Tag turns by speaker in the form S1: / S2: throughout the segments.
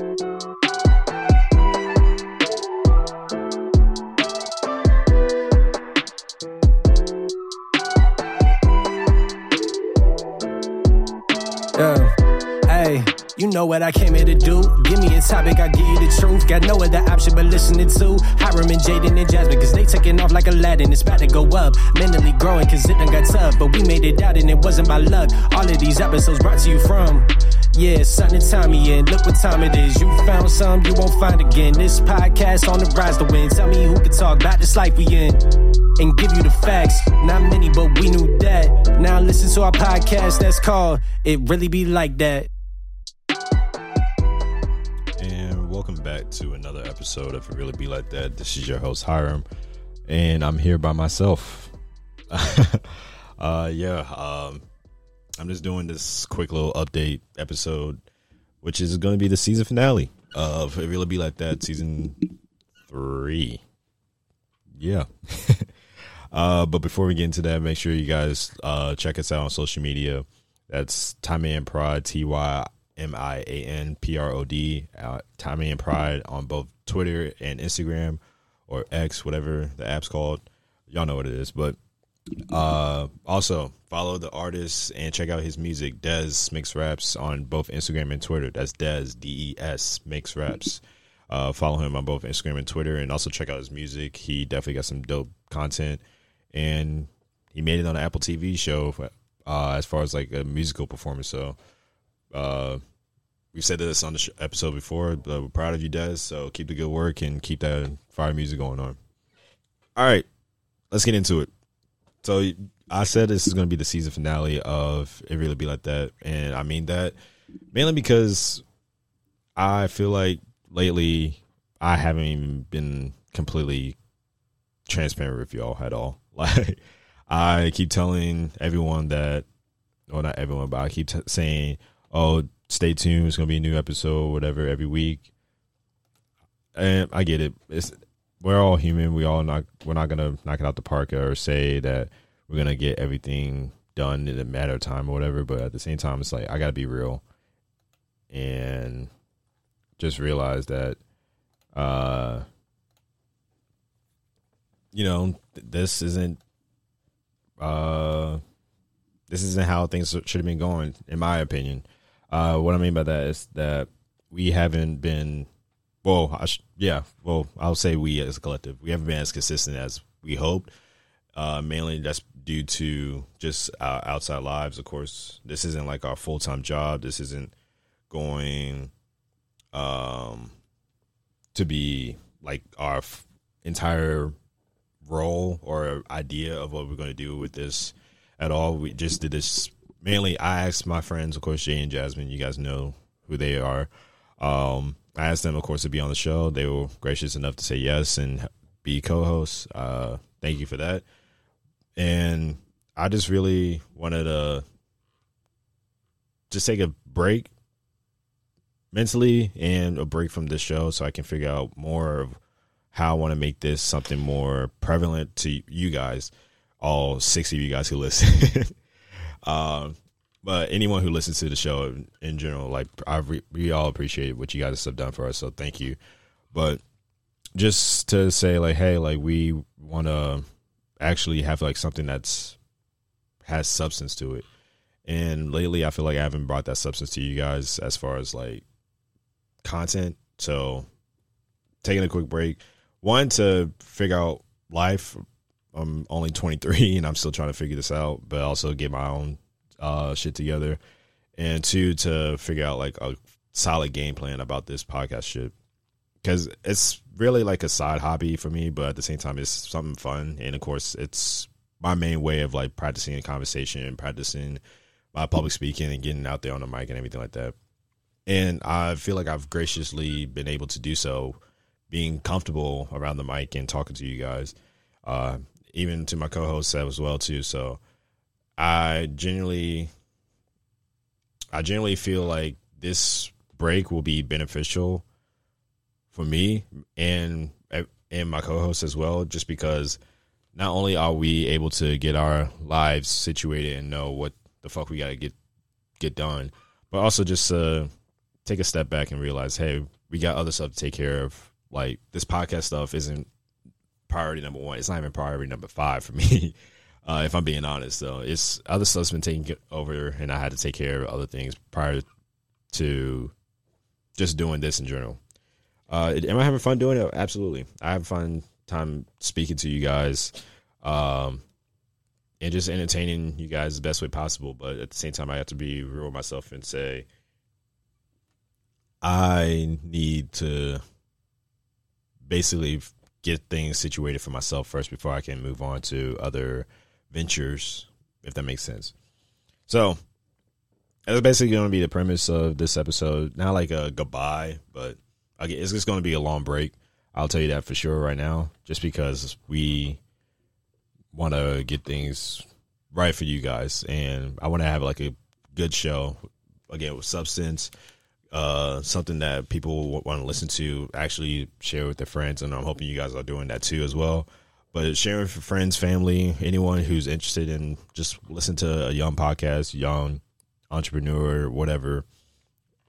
S1: Yeah. Hey, you know what I came here to do. Give me a topic, I give you the truth. Got no other option but listening to Hiram and Jaden and Jasmine, cause they taking off like Aladdin. It's about to go up, mentally growing, cause it done got tough. But we made it out and it wasn't by luck. All of these episodes brought to you from. Yeah, Son and Tommy, and look what time it is. You found some you won't find again. This podcast on the rise to win. Tell me who can talk about this life we in and give you the facts. Not many, but we knew that. Now listen to our podcast that's called It Really Be Like That.
S2: And welcome back to another episode of It Really Be Like That. This is your host Hiram, and I'm here by myself. uh, yeah, um, I'm just doing this quick little update episode, which is going to be the season finale of It Really Be Like That, season three. Yeah. uh, but before we get into that, make sure you guys uh, check us out on social media. That's Tymian Prod, T Y M I A N P R O D, uh, Tymian Prod on both Twitter and Instagram or X, whatever the app's called. Y'all know what it is. But uh, also follow the artist and check out his music. Des makes Raps on both Instagram and Twitter. That's Des D E S Makes Raps. Uh, follow him on both Instagram and Twitter, and also check out his music. He definitely got some dope content, and he made it on an Apple TV show uh, as far as like a musical performance. So, uh, we've said this on the sh- episode before, but we're proud of you, Des. So keep the good work and keep that fire music going on. All right, let's get into it. So I said this is going to be the season finale of It Really Be Like That, and I mean that mainly because I feel like lately I haven't even been completely transparent with y'all at all. Like I keep telling everyone that, well, not everyone, but I keep t- saying, "Oh, stay tuned. It's gonna be a new episode, whatever, every week." And I get it. It's we're all human. We all not we're not gonna knock it out the park or say that we're gonna get everything done in a matter of time or whatever. But at the same time, it's like I gotta be real and just realize that, uh, you know, th- this isn't, uh, this isn't how things should have been going, in my opinion. Uh, what I mean by that is that we haven't been, well, I sh- yeah, well, I'll say we as a collective, we haven't been as consistent as we hoped. Uh, mainly that's due to just our outside lives. Of course, this isn't like our full time job. This isn't going um to be like our f- entire role or idea of what we're going to do with this at all. We just did this mainly. I asked my friends, of course, Jay and Jasmine. You guys know who they are. Um, I asked them, of course, to be on the show. They were gracious enough to say yes and be co-hosts. Uh, thank you for that. And I just really wanted to just take a break mentally and a break from this show so I can figure out more of how I want to make this something more prevalent to you guys, all six of you guys who listen. um, but anyone who listens to the show in general, like I re- we all appreciate what you guys have done for us, so thank you. But just to say, like, hey, like we want to actually have like something that's has substance to it. And lately, I feel like I haven't brought that substance to you guys as far as like content. So taking a quick break. One to figure out life. I'm only 23 and I'm still trying to figure this out, but also get my own uh, shit together. And two to figure out like a solid game plan about this podcast shit. Cause it's really like a side hobby for me, but at the same time, it's something fun. And of course, it's my main way of like practicing a conversation practicing my public speaking and getting out there on the mic and everything like that and I feel like I've graciously been able to do so, being comfortable around the mic and talking to you guys, uh, even to my co-hosts as well too. So I genuinely, I genuinely feel like this break will be beneficial for me and and my co-hosts as well, just because not only are we able to get our lives situated and know what the fuck we got to get get done, but also just uh take a step back and realize, hey, we got other stuff to take care of. Like this podcast stuff isn't priority number one. It's not even priority number five for me. Uh, if I'm being honest, though, it's other stuff's been taken over, and I had to take care of other things prior to just doing this in general. Uh, am I having fun doing it? Absolutely. I have fun time speaking to you guys, um, and just entertaining you guys the best way possible. But at the same time, I have to be real with myself and say, I need to basically get things situated for myself first before I can move on to other ventures, if that makes sense. So that's basically going to be the premise of this episode. Not like a goodbye, but it's just going to be a long break. I'll tell you that for sure right now, just because we want to get things right for you guys, and I want to have like a good show again with substance, uh, something that people want to listen to, actually share with their friends, and I'm hoping you guys are doing that too as well. But sharing for friends, family, anyone who's interested in just listen to a young podcast, young entrepreneur, whatever.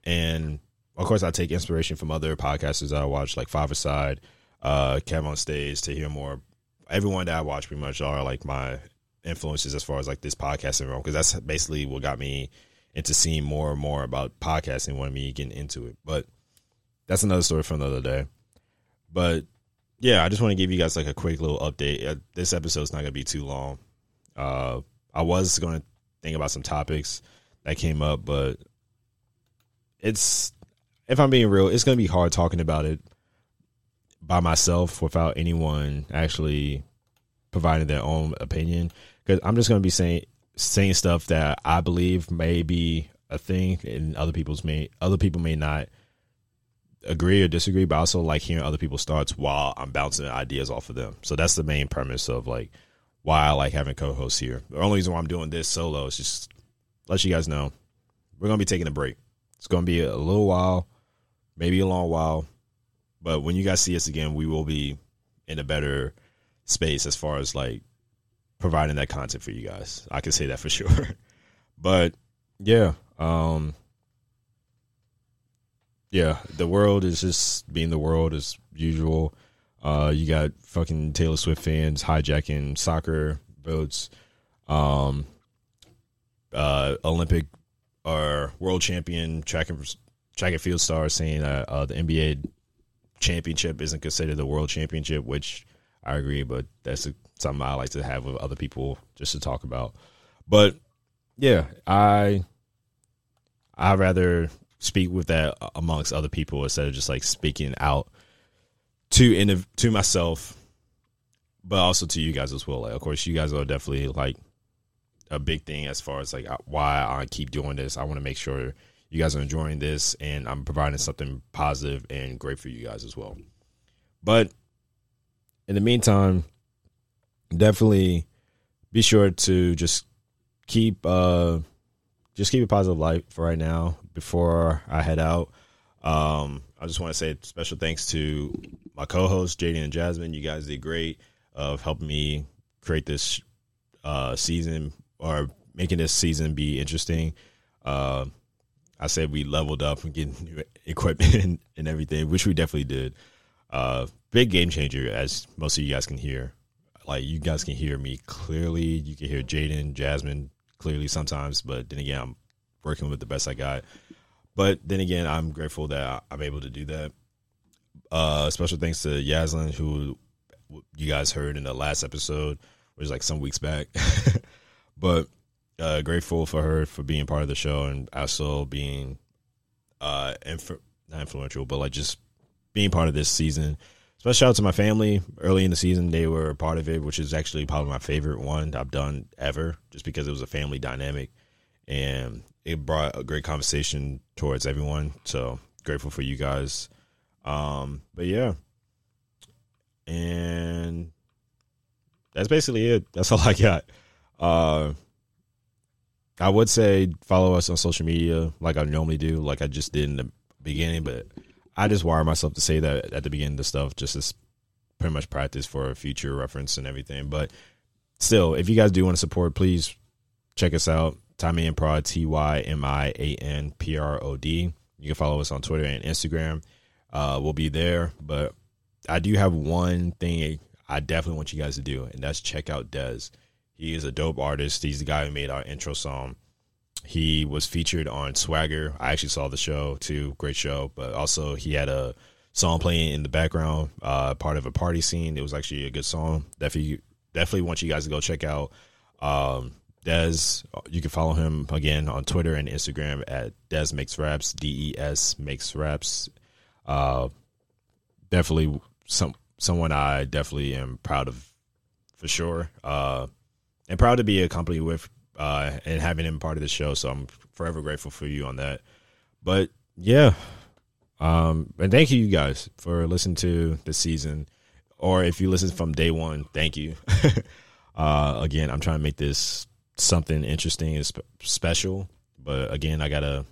S2: And of course, I take inspiration from other podcasters I watch, like Five Aside, uh, Kev on Stage, to hear more. Everyone that I watch pretty much are like my influences as far as like this podcasting realm, because that's basically what got me into seeing more and more about podcasting, wanted me getting into it. But that's another story for another day. But yeah, I just want to give you guys like a quick little update. Uh, this episode's not going to be too long. Uh, I was going to think about some topics that came up, but it's if I'm being real, it's going to be hard talking about it by myself without anyone actually providing their own opinion because I'm just going to be saying saying stuff that I believe may be a thing and other people's may other people may not agree or disagree, but I also like hearing other people's thoughts while I'm bouncing ideas off of them. So that's the main premise of like why I like having co-hosts here. The only reason why I'm doing this solo is just let you guys know we're gonna be taking a break. It's gonna be a little while, maybe a long while, but when you guys see us again, we will be in a better space as far as like providing that content for you guys. I can say that for sure. but yeah, um yeah, the world is just being the world as usual. Uh you got fucking Taylor Swift fans hijacking soccer boats. Um uh Olympic or world champion track and track and field star saying that uh, the NBA championship isn't considered the world championship, which I agree, but that's a, something I like to have with other people just to talk about. But yeah, I I rather speak with that amongst other people instead of just like speaking out to in to myself, but also to you guys as well. Like, of course, you guys are definitely like a big thing as far as like why I keep doing this. I want to make sure you guys are enjoying this and I'm providing something positive and great for you guys as well. But in the meantime, definitely be sure to just keep uh just keep a positive light for right now before I head out. Um, I just want to say special thanks to my co-hosts Jaden and Jasmine. You guys did great of helping me create this uh, season or making this season be interesting. Uh, I said we leveled up and getting new equipment and, and everything, which we definitely did. Uh, big game changer, as most of you guys can hear. Like you guys can hear me clearly. You can hear Jaden, Jasmine clearly sometimes, but then again, I'm working with the best I got. But then again, I'm grateful that I'm able to do that. Uh, special thanks to Yaslin, who you guys heard in the last episode, which was like some weeks back. but uh, grateful for her for being part of the show and also being uh, inf- not influential, but like just being part of this season. Special shout out to my family. Early in the season, they were a part of it, which is actually probably my favorite one I've done ever, just because it was a family dynamic and it brought a great conversation towards everyone. So grateful for you guys. Um, but yeah, and that's basically it. That's all I got. Uh, I would say follow us on social media like I normally do, like I just did in the beginning, but I just wire myself to say that at the beginning of the stuff just as pretty much practice for future reference and everything. But still, if you guys do want to support, please check us out. Tymian Prod, T Y M I A N P R O D. You can follow us on Twitter and Instagram. Uh, we'll be there. But I do have one thing I definitely want you guys to do, and that's check out Des. He is a dope artist. He's the guy who made our intro song. He was featured on Swagger. I actually saw the show too. Great show. But also, he had a song playing in the background, uh, part of a party scene. It was actually a good song. Definitely, definitely want you guys to go check out. Um, Des, you can follow him again on Twitter and Instagram at Des Makes Raps, D E S Makes Raps. Uh, definitely some someone I definitely am proud of for sure. Uh, and proud to be accompanied with uh, and having him part of the show. So I'm forever grateful for you on that. But yeah, um, and thank you, you guys, for listening to the season. Or if you listen from day one, thank you. uh, again, I'm trying to make this something interesting and sp- special. But again, I gotta.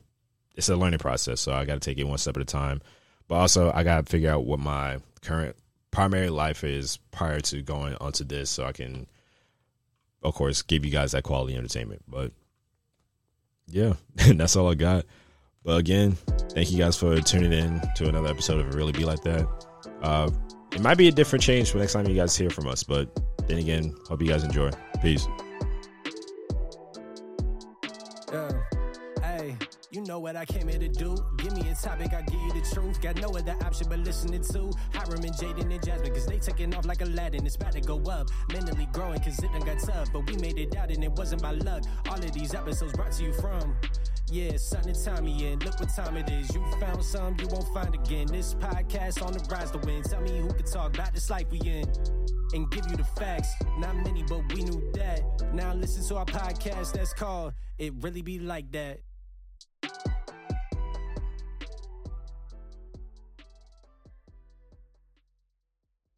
S2: It's a learning process, so I gotta take it one step at a time. But also, I gotta figure out what my current primary life is prior to going onto this, so I can, of course, give you guys that quality entertainment. But yeah, that's all I got. But again, thank you guys for tuning in to another episode of It Really Be Like That. Uh, it might be a different change for next time you guys hear from us, but then again, hope you guys enjoy. Peace.
S1: Know what I came here to do. Give me a topic, I give you the truth. Got no other option but listening to Hiram and Jaden and Jasmine, cause they taking off like Aladdin. It's about to go up. Mentally growing, cause it done got tough. But we made it out and it wasn't by luck. All of these episodes brought to you from. Yeah, Son and Tommy, and look what time it is. You found some you won't find again. This podcast on the rise to win. Tell me who can talk about this life we in and give you the facts. Not many, but we knew that. Now listen to our podcast that's called It Really Be Like That.